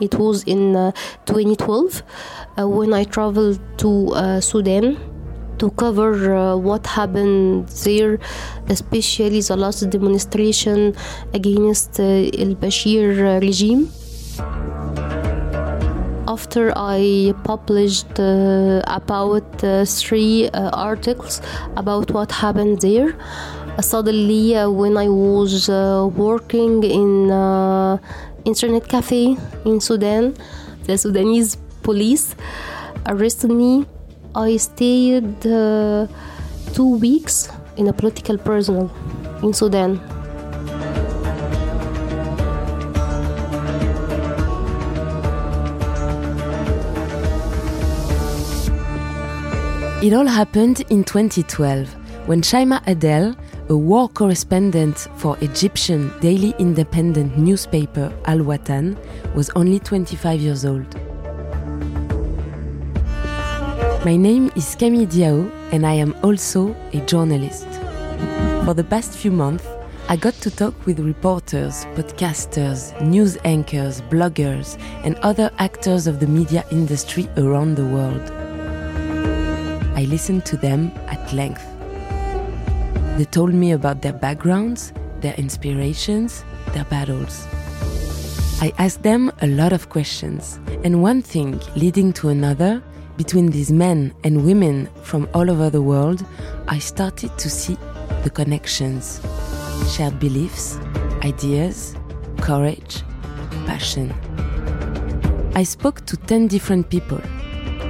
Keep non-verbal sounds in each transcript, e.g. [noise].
It was in uh, 2012 uh, when I traveled to uh, Sudan to cover uh, what happened there, especially the last demonstration against uh, Al Bashir regime. After I published uh, about three articles about what happened there, suddenly when I was working in internet cafe in Sudan, the Sudanese police arrested me I stayed uh, two weeks in a political prison in Sudan. It all happened in 2012 when Shaima Adel, a war correspondent for Egyptian daily independent newspaper Al Watan, was only 25 years old. My name is Camille Diao, and I am also a journalist. For the past few months, I got to talk with reporters, podcasters, news anchors, bloggers, and other actors of the media industry around the world. I listened to them at length. They told me about their backgrounds, their inspirations, their battles. I asked them a lot of questions, and one thing leading to another between these men and women from all over the world, I started to see the connections, shared beliefs, ideas, courage, passion. I spoke to 10 different people.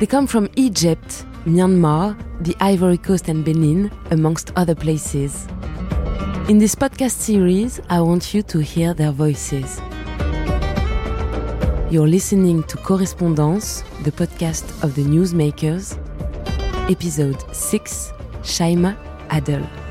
They come from Egypt, Myanmar, the Ivory Coast, and Benin, amongst other places. In this podcast series, I want you to hear their voices. You're listening to Correspondance, the podcast of the newsmakers, episode 6 Shaima Adel.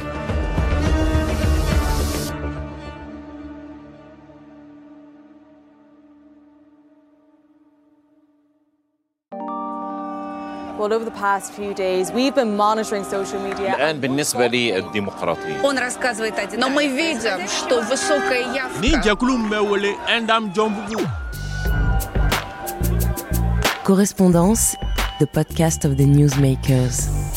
over the past few days, we've been monitoring social media. الآن بالنسبة للديمقراطية Он рассказывает один. Но мы видим, что высокая явка... Correspondance, the podcast of the newsmakers.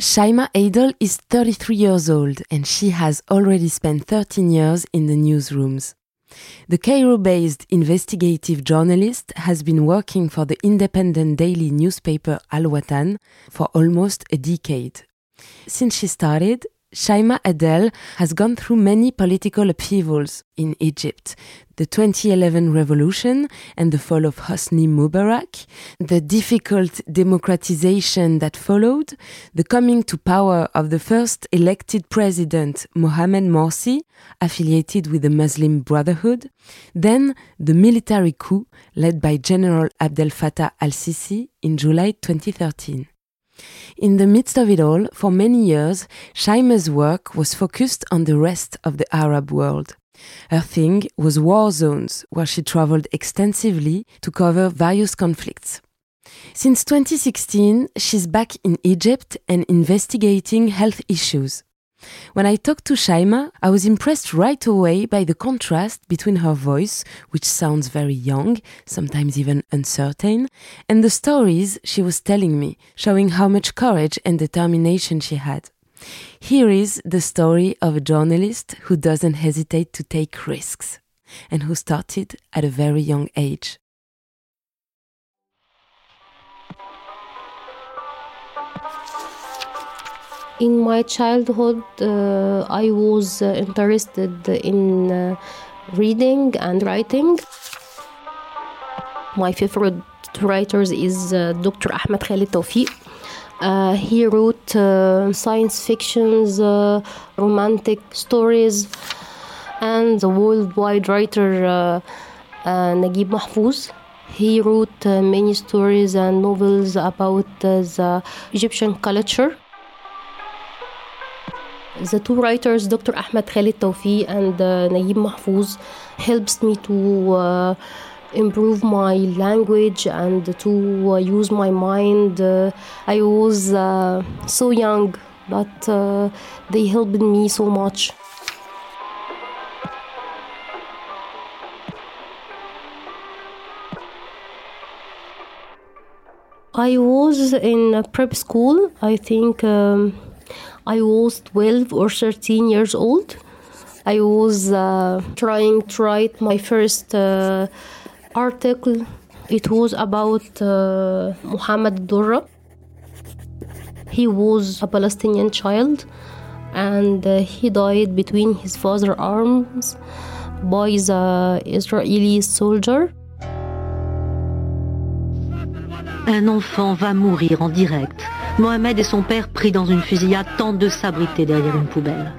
Shaima Adel is 33 years old and she has already spent 13 years in the newsrooms. The Cairo based investigative journalist has been working for the independent daily newspaper Al Watan for almost a decade. Since she started, Shaima Adel has gone through many political upheavals in Egypt the 2011 revolution and the fall of Hosni Mubarak, the difficult democratization that followed, the coming to power of the first elected president, Mohamed Morsi, affiliated with the Muslim Brotherhood, then the military coup led by General Abdel Fattah al Sisi in July 2013. In the midst of it all, for many years, Shaima's work was focused on the rest of the Arab world. Her thing was war zones, where she traveled extensively to cover various conflicts. Since 2016, she's back in Egypt and investigating health issues. When I talked to Shaima, I was impressed right away by the contrast between her voice, which sounds very young, sometimes even uncertain, and the stories she was telling me, showing how much courage and determination she had. Here is the story of a journalist who doesn't hesitate to take risks and who started at a very young age. In my childhood, uh, I was uh, interested in uh, reading and writing. My favorite writers is uh, Dr. Ahmed Khalid Tawfiq. Uh, he wrote uh, science fictions, romantic stories, and the worldwide writer Naguib Mahfouz. He wrote many stories and novels about the Egyptian culture the two writers, Dr. Ahmed Khalid Tawfi and uh, Naguib Mahfouz, helps me to uh, improve my language and to uh, use my mind. Uh, I was uh, so young, but uh, they helped me so much. I was in prep school. I think um, I was 12 or 13 years old. I was uh, trying to write my first uh, article. It was about uh, Muhammad Durra. He was a Palestinian child and uh, he died between his father's arms by the Israeli soldier. Un enfant va mourir en direct. Mohamed et son père, pris dans une fusillade, tentent de s'abriter derrière une poubelle.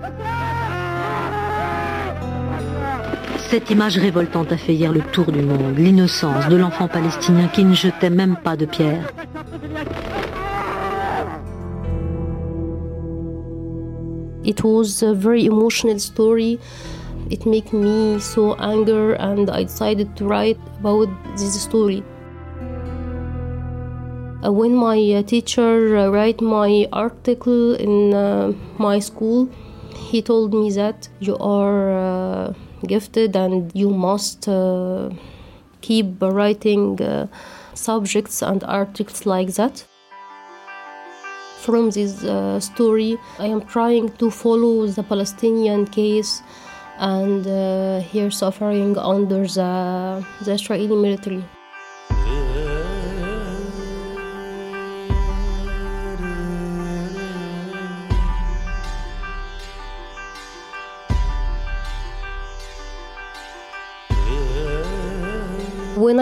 Cette image révoltante a fait hier le tour du monde, l'innocence de l'enfant palestinien qui ne jetait même pas de pierre. It was a very emotional story. It made me so angry, and I decided to write about this story. Uh, when my uh, teacher uh, write my article in my school, he told me that you are gifted and you must keep writing subjects and articles like that. From this uh, story, I am trying to follow the Palestinian case and uh, here suffering under the, the Israeli military.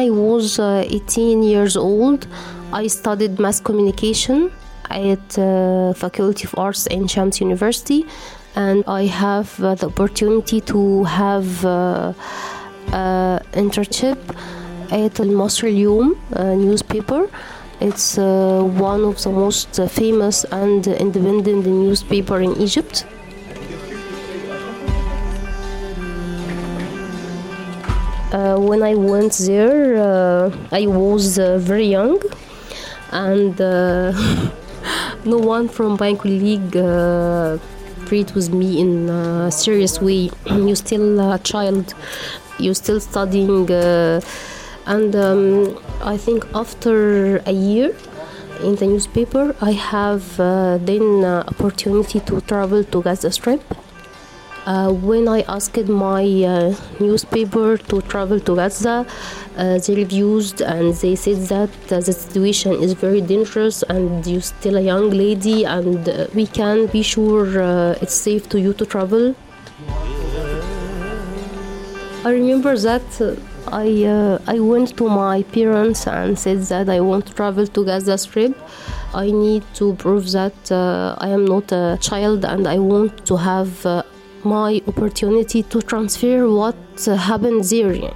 I was uh, 18 years old, I studied mass communication at uh, Faculty of Arts Ain Shams University, and I have uh, the opportunity to have internship at Al Masr Al newspaper. It's one of the most famous and independent newspaper in Egypt. When I went there, uh, I was uh, very young, and uh, [laughs] no one from my colleague uh, treat with me in a serious way. [clears throat] You're still a child, you're still studying, uh, and um, I think after a year in the newspaper, I have uh, then uh, opportunity to travel to Gaza Strip. Uh, when I asked my uh, newspaper to travel to Gaza, uh, they refused and they said that uh, the situation is very dangerous and you're still a young lady and uh, we can be sure uh, it's safe to you to travel. I remember that I uh, I went to my parents and said that I want to travel to Gaza Strip. I need to prove that uh, I am not a child and I want to have uh, my opportunity to transfer what happened there.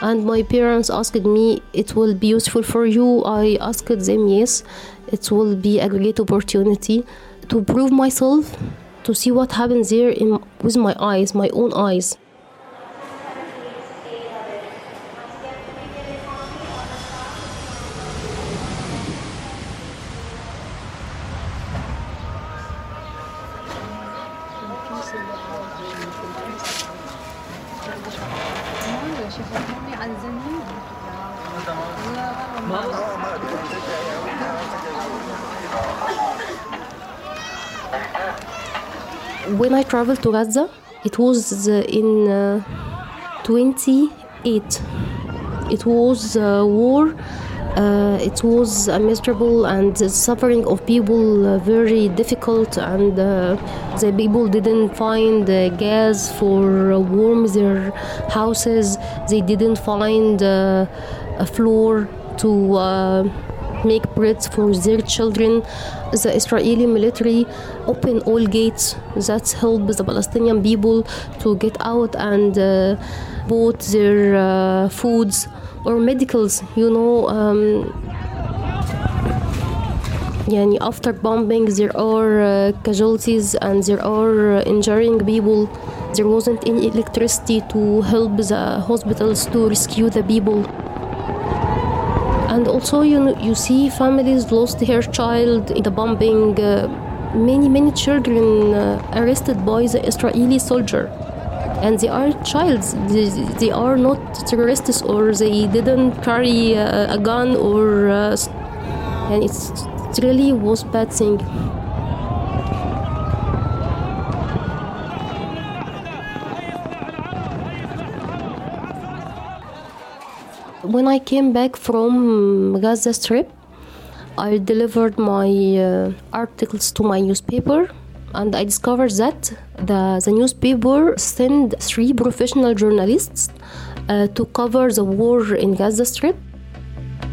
And my parents asked me, "It will be useful for you." I asked them, "Yes, it will be a great opportunity to prove myself, to see what happens there in, with my eyes, my own eyes." when I traveled to Gaza, it was in uh, 28. It was uh, war. Uh, it was miserable and suffering of people uh, very difficult and uh, the people didn't find gas for warm their houses they didn't find uh, a floor to make bread for their children. The Israeli military opened all gates that helped the Palestinian people to get out and uh, bought their uh, foods or medicals. You know, um, يعني after bombing there are uh, casualties and there are uh, injuring people there wasn't any electricity to help the hospitals to rescue the people. and also, you know, you see families lost their child in the bombing. Uh, many, many children uh, arrested by the Israeli soldier. And they are childs. They, they are not terrorists or they didn't carry uh, a gun or. Uh, and it's, it really was bad thing. When I came back from Gaza Strip, I delivered my uh, articles to my newspaper and I discovered that the, the newspaper sent three professional journalists uh, to cover the war in Gaza Strip.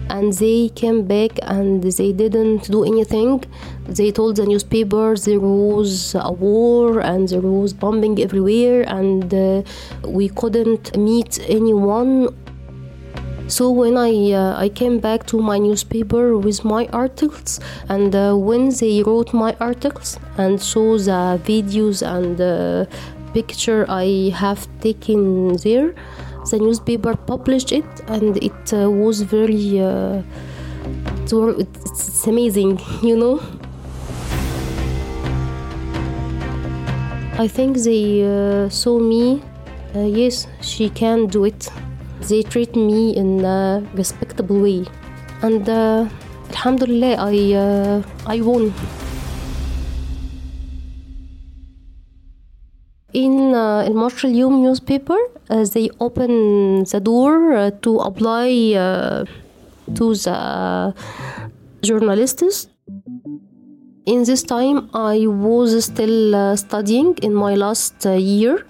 And they came back and they didn't do anything. They told the newspaper there was a war and there was bombing everywhere, and uh, we couldn't meet anyone so when I uh, I came back to my newspaper with my articles, and uh, when they wrote my articles and saw the videos and the picture I have taken there, the newspaper published it, and it uh, was very uh, it's amazing, [laughs] you know. I think they uh, saw me. Uh, yes, she can do it they treat me in a respectable way and uh, alhamdulillah I, uh, I won in uh, المصري اليوم newspaper uh, they open the door uh, to apply uh, to the journalists in this time I was still uh, studying in my last uh, year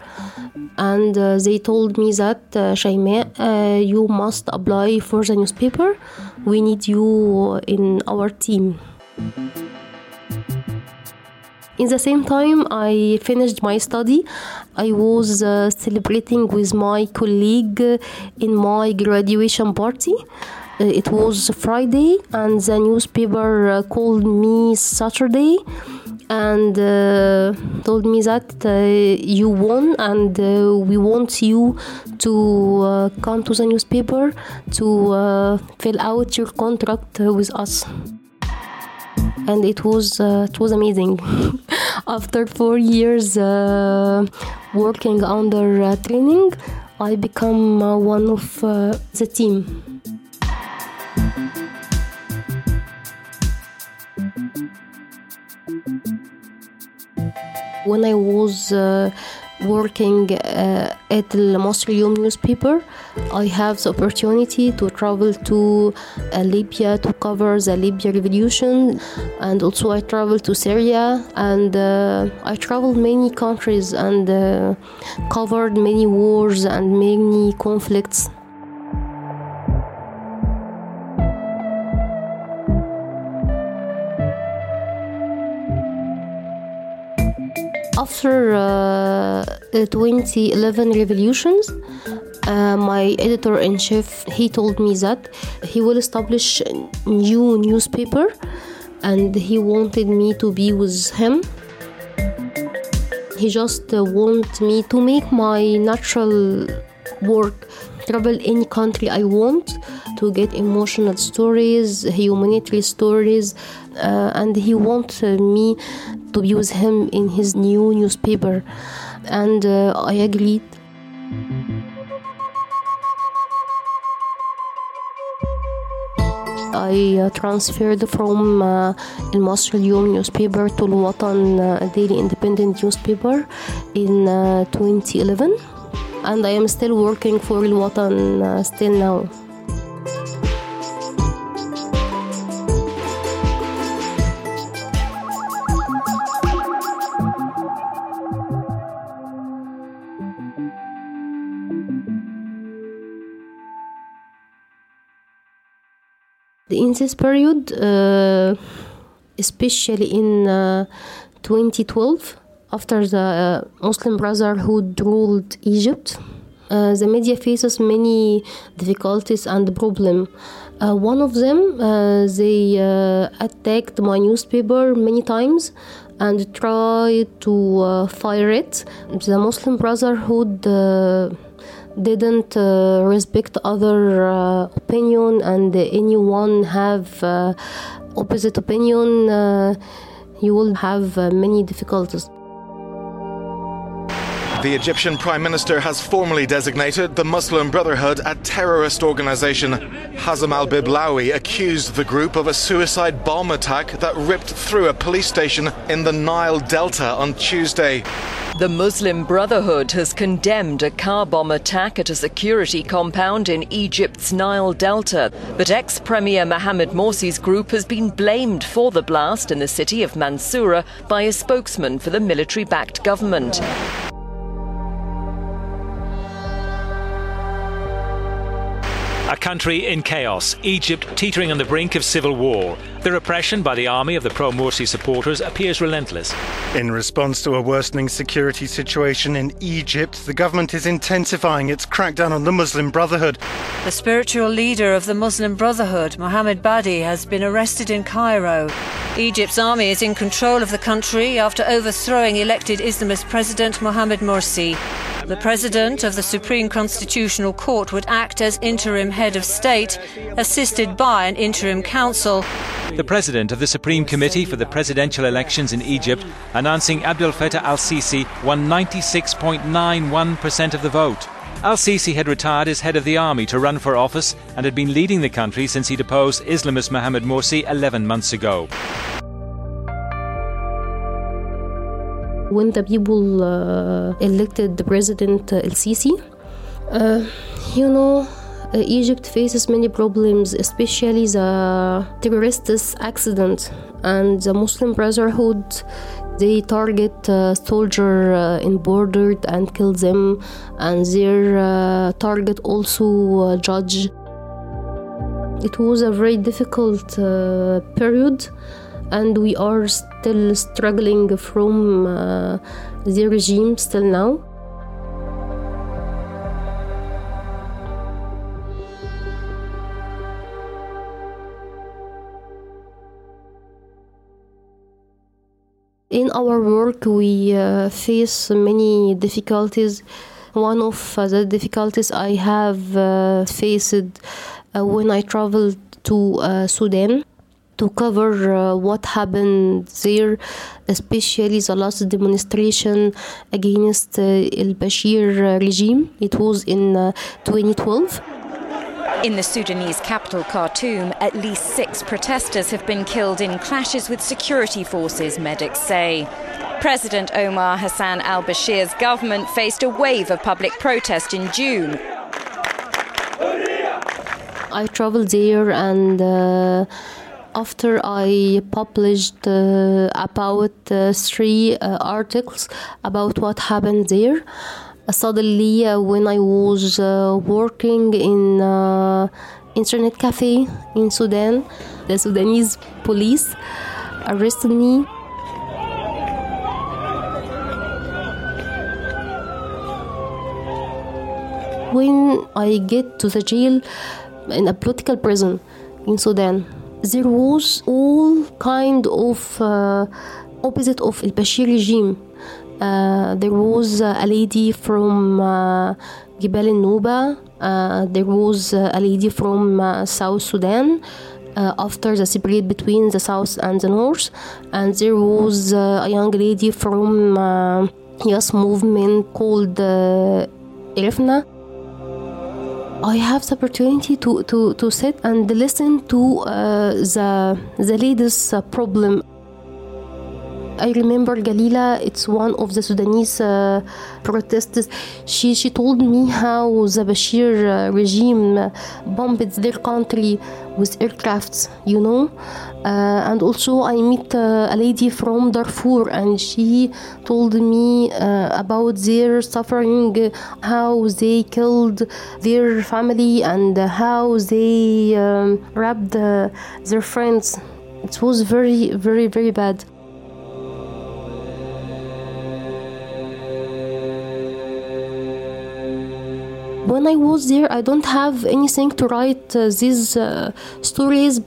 and uh, they told me that uh, Shaima, uh, you must apply for the newspaper. We need you in our team. In the same time, I finished my study. I was uh, celebrating with my colleague in my graduation party. Uh, it was Friday, and the newspaper uh, called me Saturday and uh, told me that uh, you won and uh, we want you to uh, come to the newspaper to fill out your contract with us. And it was it was amazing. [laughs] After four years working under training i become one of the team when I was uh, working uh, at the Masr newspaper, I have the opportunity to travel to uh, Libya to cover the Libya revolution, and also I traveled to Syria, and uh, I traveled many countries and uh, covered many wars and many conflicts. After uh, 2011 revolutions uh, my editor in chief he told me that he will establish a new newspaper and he wanted me to be with him. He just uh, want me to make my natural work travel any country i want to get emotional stories humanitarian stories uh, and he want me to use him in his new newspaper and uh, I agreed. I uh, transferred from uh, المصري اليوم newspaper to الوطن uh, daily independent newspaper in uh, 2011 and I am still working for الوطن uh, still now. In this period, uh, especially in uh, 2012, after the uh, Muslim Brotherhood ruled Egypt, uh, the media faces many difficulties and problems. Uh, one of them, uh, they attacked my newspaper many times and tried to fire it. The Muslim Brotherhood didn't uh, respect other uh, opinion and anyone have uh, opposite opinion uh, you will have uh, many difficulties The Egyptian Prime Minister has formally designated the Muslim Brotherhood a terrorist organization. Hazem al Biblawi accused the group of a suicide bomb attack that ripped through a police station in the Nile Delta on Tuesday. The Muslim Brotherhood has condemned a car bomb attack at a security compound in Egypt's Nile Delta. But ex Premier Mohamed Morsi's group has been blamed for the blast in the city of Mansoura by a spokesman for the military backed government. Country in chaos, Egypt teetering on the brink of civil war. The repression by the army of the pro Morsi supporters appears relentless. In response to a worsening security situation in Egypt, the government is intensifying its crackdown on the Muslim Brotherhood. The spiritual leader of the Muslim Brotherhood, Mohammed Badie, has been arrested in Cairo. Egypt's army is in control of the country after overthrowing elected Islamist President Mohamed Morsi. The President of the Supreme Constitutional Court would act as interim head of state, assisted by an interim council. The president of the Supreme Committee for the presidential elections in Egypt announcing Abdel Fattah al Sisi won 96.91% of the vote. Al Sisi had retired as head of the army to run for office and had been leading the country since he deposed Islamist Mohamed Morsi 11 months ago. When the people elected the president uh, El Sisi, uh, you know, Egypt faces many problems, especially the terrorist accident and the Muslim Brotherhood. They target uh, soldier uh, in border and kill them, and their uh, target also uh, judge. It was a very difficult uh, period and we are still struggling from uh, the regime still now. In our work, we uh, face many difficulties. One of uh, the difficulties I have uh, faced uh, when I traveled to uh, Sudan to cover uh, what happened there, especially the last demonstration against uh, Bashir regime. It was in uh, 2012. In the Sudanese capital, Khartoum, at least six protesters have been killed in clashes with security forces, medics say. President Omar Hassan al Bashir's government faced a wave of public protest in June. I traveled there and uh, after I published uh, about uh, three uh, articles about what happened there, suddenly when I was working in internet cafe in Sudan, the Sudanese police arrested me. When I get to the jail in a political prison in Sudan, there was all kind of uh, opposite of al-Bashir regime. Uh, there was uh, a lady from uh, Jibal al-Nuba. Uh, there was uh, a lady from South Sudan. after the separate between the south and the north, and there was a young lady from yes movement called Girifna. I have the opportunity to, to, to sit and listen to uh, the, the uh, problem. I remember Galila, it's one of the Sudanese uh, protesters. She, she told me how the Bashir uh, regime bombed their country with aircrafts, you know. Uh, and also, I met uh, a lady from Darfur, and she told me uh, about their suffering, how they killed their family, and how they um, robbed uh, their friends. It was very, very, very bad. When I was there, I don't have anything to write uh, these uh, stories.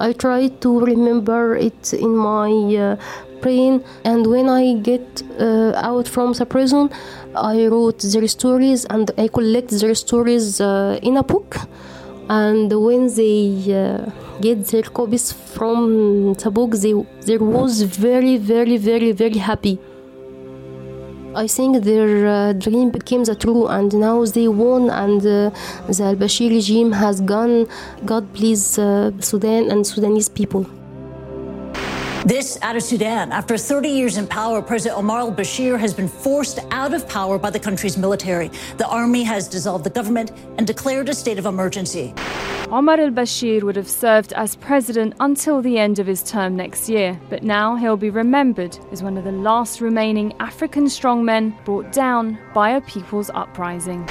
I try to remember it in my uh, brain, and when I get uh, out from the prison, I wrote their stories and I collect their stories uh, in a book. And when they uh, get their copies from the book, they, they was very, very, very, very happy. I think their uh, dream became the true, and now they won, and uh, the Al Bashir regime has gone. God please uh, Sudan and Sudanese people. This out of Sudan. After 30 years in power, President Omar al Bashir has been forced out of power by the country's military. The army has dissolved the government and declared a state of emergency. Omar al Bashir would have served as president until the end of his term next year, but now he'll be remembered as one of the last remaining African strongmen brought down by a people's uprising.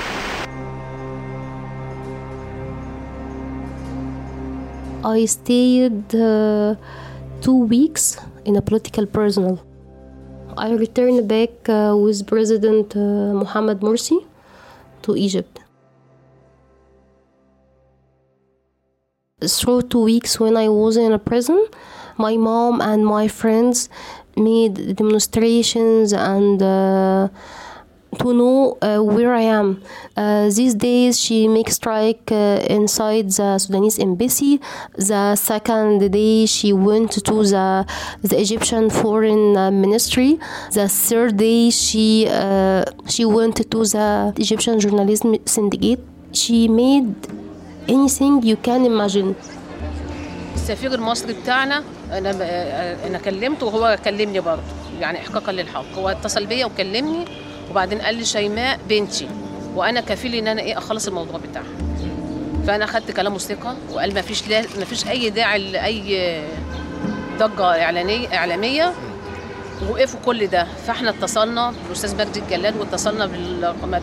I stayed uh, two weeks in a political personal. I returned back uh, with President uh, Mohamed Morsi to Egypt. Through two weeks when I was in a prison, my mom and my friends made demonstrations and uh, to know uh, where I am. Uh, these days, she makes strike uh, inside the Sudanese embassy. The second day, she went to the the Egyptian Foreign uh, Ministry. The third day, she uh, she went to the Egyptian Journalism Syndicate. She made anything you can imagine. السفير المصري بتاعنا انا انا كلمته وهو كلمني برضه يعني احقاقا للحق هو اتصل بيا وكلمني وبعدين قال لي شيماء بنتي وأنا كفيل إن أنا إيه أخلص الموضوع بتاعها. فأنا أخدت كلامه ثقه وقال ما فيش ما فيش أي داعي لاي ضجة إعلانية إعلامية. وقفوا كل ده. فإحنا اتصلنا بالأستاذ مجدي الجلاد واتصلنا بالرقم ما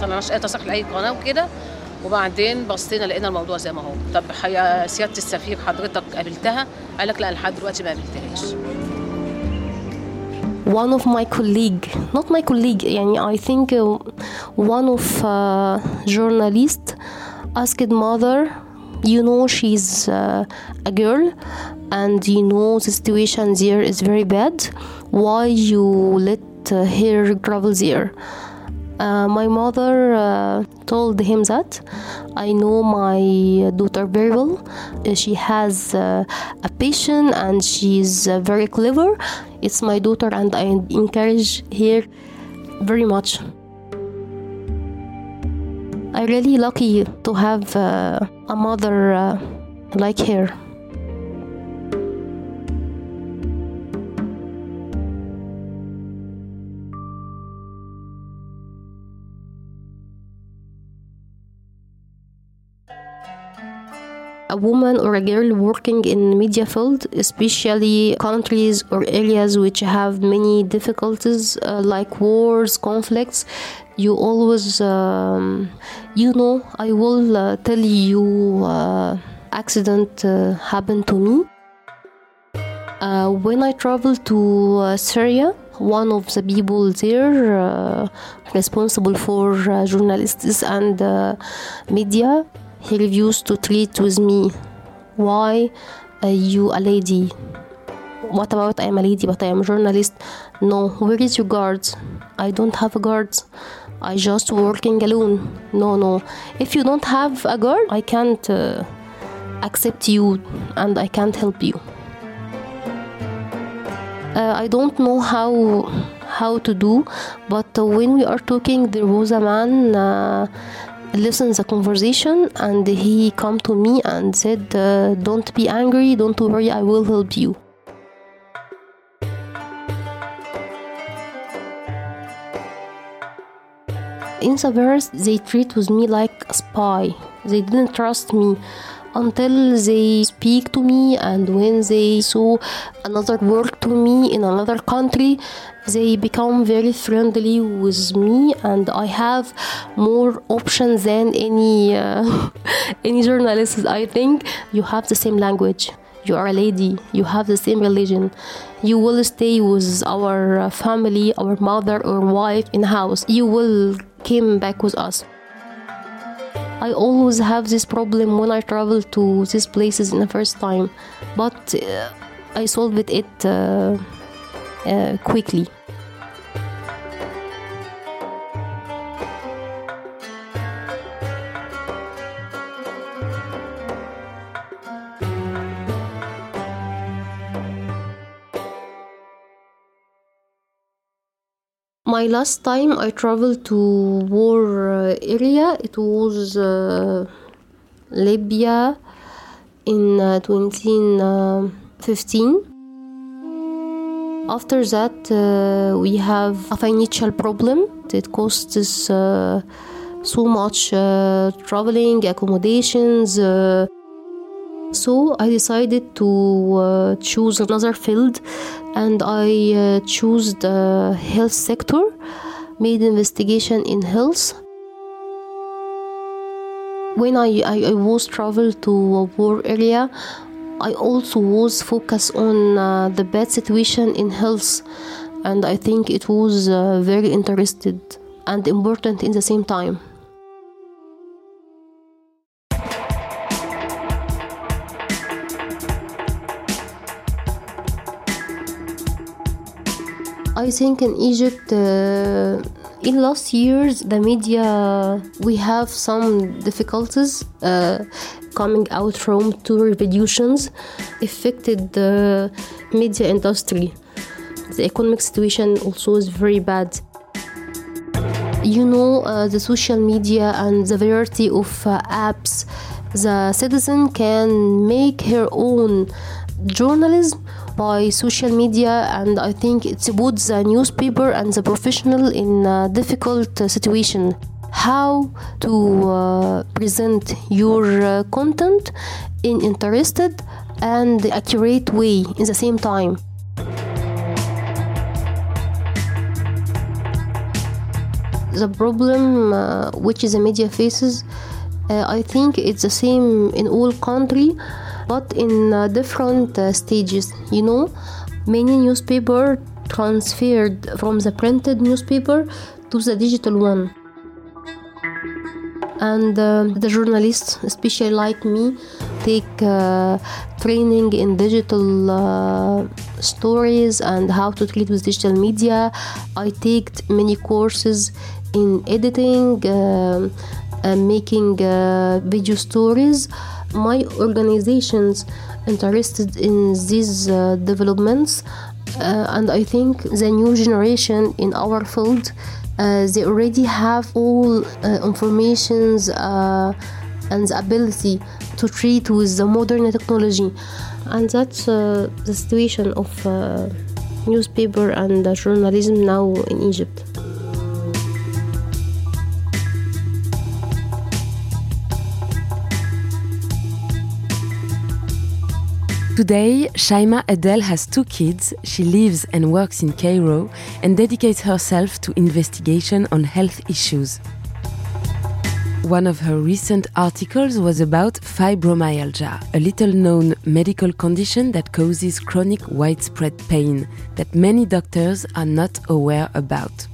طلعناش أي تصريح لأي قناة وكده. وبعدين بصينا لقينا الموضوع زي ما هو. طب يا سيادة السفير حضرتك قابلتها؟ قال لك لا لحد دلوقتي ما قابلتهاش. one of my colleague not my colleague يعني I think uh, one of uh, journalist asked mother you know she's uh, a girl and you know the situation there is very bad why you let uh, her travel there Uh, my mother uh, told him that I know my daughter very well. Uh, she has uh, a passion and she's uh, very clever. It's my daughter, and I encourage her very much. I'm really lucky to have uh, a mother like her. A woman or a girl working in media field especially countries or areas which have many difficulties uh, like wars conflicts you always um, you know i will uh, tell you uh, accident uh, happened to me. Uh, when i traveled to uh, syria one of the people there responsible for journalists and media he refused to treat with me. Why are you a lady? What about i'm a lady but i am a journalist? No where is your guards? I don't have a guard i just working alone. No no. If you don't have a guard i can't uh, accept you and i can't help you. Uh, i don't know how how to do but when we are talking there was a man uh, listened the conversation and he come to me and said uh, don't be angry don't worry i will help you. In the verse they treat with me like a spy. They didn't trust me until they speak to me and when they saw another work to me in another country they become very friendly with me and i have more options than any uh, [laughs] any journalist i think. You have the same language. You are a lady. You have the same religion. You will stay with our family our mother or wife in house. You will came back with us I always have this problem when I travel to these places in the first time, but uh, I solved it uh, uh, quickly. My last time I traveled to war uh, area, it was uh, Libya in uh, 2015. After that, uh, we have a financial problem. It costs us uh, so much uh, traveling, accommodations. So I decided to uh, choose another field and I uh, chose the health sector, made investigation in health. When I, I, I was travel to a war area, I also was focused on uh, the bad situation in health and I think it was uh, very interested and important in the same time. I think in Egypt, uh, in last years, the media we have some difficulties uh, coming out from two revolutions affected the media industry. The economic situation also is very bad. You know, uh, the social media and the variety of uh, apps, the citizen can make her own journalism by social media and i think it's puts the newspaper and the professional in a difficult uh, situation. How to uh, present your uh, content in interested and accurate way in the same time. The problem uh, which the media faces uh, i think it's the same in all country but in uh, different uh, stages you know? Many newspaper transferred from the printed newspaper to the digital one. And uh, the journalists especially like me take uh, training in digital uh, stories and how to treat with digital media. I take many courses in editing and making uh, video stories my organizations interested in these uh, developments uh, and i think the new generation in our field uh, they already have all uh, informations uh, and the ability to treat with the modern technology. And that's uh, the situation of newspaper and journalism now in egypt Today, Shaima Adel has two kids. She lives and works in Cairo and dedicates herself to investigation on health issues. One of her recent articles was about fibromyalgia, a little known medical condition that causes chronic widespread pain that many doctors are not aware about.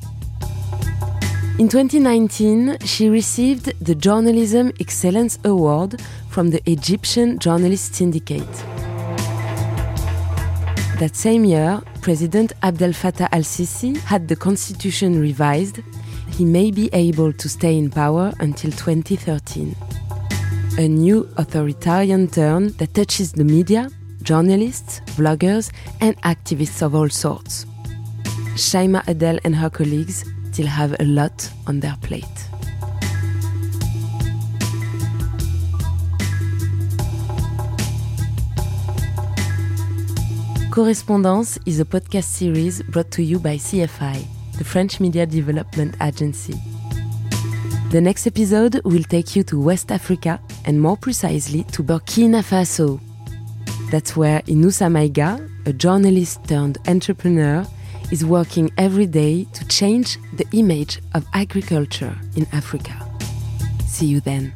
In 2019, she received the Journalism Excellence Award from the Egyptian Journalist Syndicate. That same year, President Abdel Fattah al Sisi had the constitution revised. He may be able to stay in power until 2013. A new authoritarian turn that touches the media, journalists, bloggers, and activists of all sorts. Shaima Adel and her colleagues still have a lot on their plate. Correspondance is a podcast series brought to you by CFI, the French Media Development Agency. The next episode will take you to West Africa and more precisely to Burkina Faso. That's where Inoussa Maïga, a journalist turned entrepreneur, is working every day to change the image of agriculture in Africa. See you then.